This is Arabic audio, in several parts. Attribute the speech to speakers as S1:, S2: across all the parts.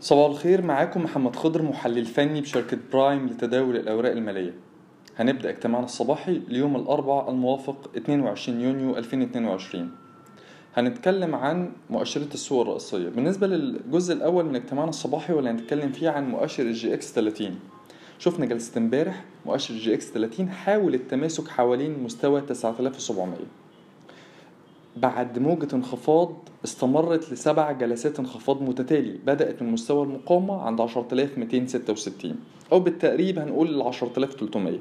S1: صباح الخير معاكم محمد خضر محلل فني بشركة Prime لتداول الأوراق المالية. هنبدأ اجتماعنا الصباحي ليوم الأربعاء الموافق 22 يونيو 2022 هنتكلم عن مؤشرات السوق الرئيسية. بالنسبة للجزء الأول من اجتماعنا الصباحي واللي هنتكلم فيه عن مؤشر ال EGX 30 شفنا جلسة امبارح مؤشر ال EGX 30 حاول التماسك حوالين مستوى 9700 بعد موجة انخفاض استمرت لسبع جلسات انخفاض متتالي بدأت من مستوى المقاومة عند 10266 أو بالتقريب هنقول ل 10300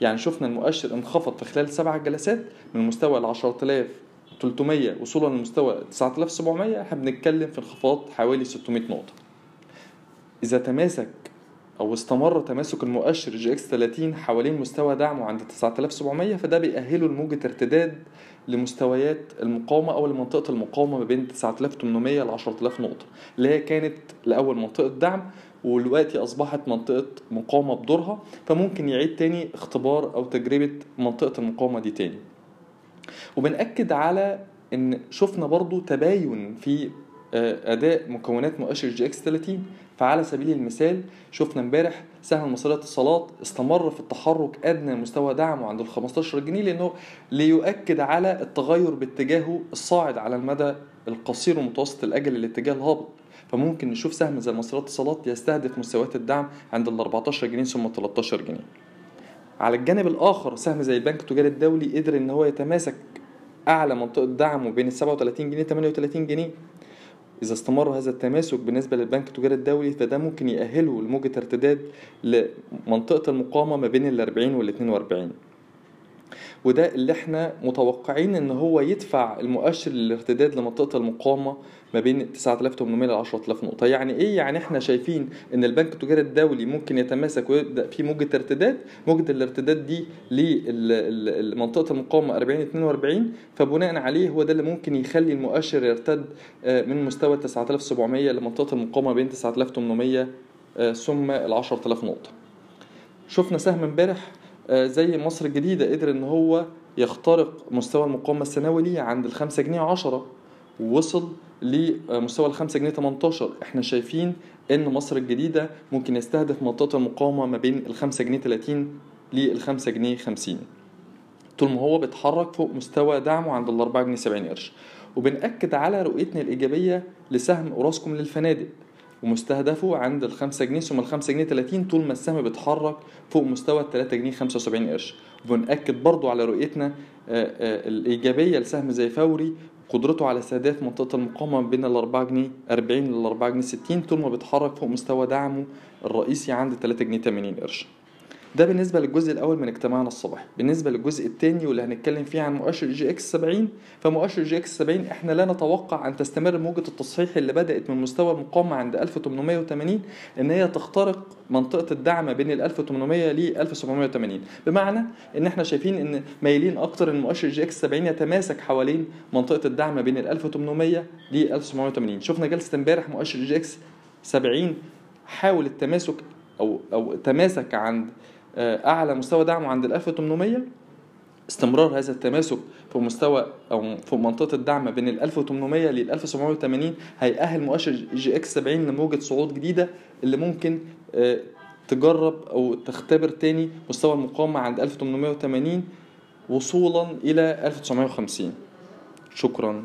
S1: يعني شفنا المؤشر انخفض في خلال سبع جلسات من مستوى ال 10300 وصولا لمستوى 9700 إحنا بنتكلم في انخفاض حوالي 600 نقطة. إذا تماسك أو استمر تماسك المؤشر EGX 30 حوالين مستوى دعمه عند 9700 فده بيأهله لموجة ارتداد لمستويات المقاومة أو لمنطقة المقاومة ما بين 9800 ل 10000 نقطة اللي هي كانت لأول منطقة دعم ودلوقتي أصبحت منطقة مقاومة بدورها فممكن يعيد تاني اختبار أو تجربة منطقة المقاومة دي تاني. وبنأكد على إن شفنا برضو تباين في أداء مكونات مؤشر EGX 30 فعلى سبيل المثال شفنا امبارح سهم مصرية الاتصالات استمر في التحرك أدنى مستوى دعمه عند ال 15 جنيه لأنه ليؤكد على التغير باتجاهه الصاعد على المدى القصير ومتوسط الأجل الاتجاه الهابط. فممكن نشوف سهم زي مصرية الاتصالات يستهدف مستويات الدعم عند ال 14 جنيه ثم 13 جنيه. على الجانب الآخر سهم زي البنك التجاري الدولي قدر إن هو يتماسك أعلى منطقة دعمه بين ال 37 جنيه 38 جنيه. إذا استمر هذا التماسك بالنسبة للبنك التجاري الدولي فده ممكن يأهله لموجة ارتداد لمنطقة المقاومة ما بين ال 40 وال 42 وده اللي إحنا متوقعين إن هو يدفع المؤشر للارتداد لمنطقة المقاومة ما بين 9800 ل 10000 نقطة. يعني إيه؟ يعني إحنا شايفين إن البنك التجاري الدولي ممكن يتماسك ويبدأ في موجة ارتداد. موجة الارتداد دي لمنطقة المقاومة 40 42 فبناء عليه هو ده اللي ممكن يخلي المؤشر يرتد من مستوى 9700 لمنطقة المقاومة بين 9800 ثم ال 10000 نقطة. شفنا سهم امبارح زي مصر الجديدة قدر إن هو يخترق مستوى المقاومة السنوي ليه عند الخمسة جنيه عشرة ووصل لمستوى الخمسة جنيه 18 إحنا شايفين إن مصر الجديدة ممكن يستهدف منطقة المقاومة ما بين الخمسة جنيه 30 للخمسة جنيه 50 طول ما هو بيتحرك فوق مستوى دعمه عند الأربعة جنيه 70 قرش. وبنأكد على رؤيتنا الإيجابية لسهم أوراسكوم للفنادق. ومستهدفه عند الخمسة جنيه ثم الخمسة جنيه 30 طول ما السهم بيتحرك فوق مستوى التلاتة جنيه 75 قرش. وبنأكد برضو على رؤيتنا الإيجابية لسهم زي فوري قدرته على استهداف منطقة المقاومة بين الأربعة جنيه 40 للأربعة جنيه 60 طول ما بيتحرك فوق مستوى دعمه الرئيسي عند تلاتة جنيه 80 قرش. ده بالنسبة للجزء الأول من اجتماعنا الصباحي بالنسبة للجزء الثاني واللي هنتكلم فيه عن مؤشر EGX 70 فمؤشر EGX 70 إحنا لا نتوقع أن تستمر موجة التصحيح اللي بدأت من مستوى المقاومة عند 1880 إن هي تخترق منطقة الدعم بين ال 1800 ل 1780 بمعنى إن إحنا شايفين إن مايلين أكتر إن مؤشر EGX 70 يتماسك حوالين منطقة الدعم بين ال 1800 ل 1780 شفنا جلسة امبارح مؤشر EGX 70 حاول التماسك أو أو تماسك عند أعلى مستوى دعمه عند ال 1800 استمرار هذا التماسك في مستوى أو في منطقة الدعم بين ال 1800 لل 1780 هيأهل مؤشر جي إكس 70 لموجة صعود جديدة اللي ممكن تجرب أو تختبر تاني مستوى المقاومة عند 1880 وصولا إلى 1950 شكرا.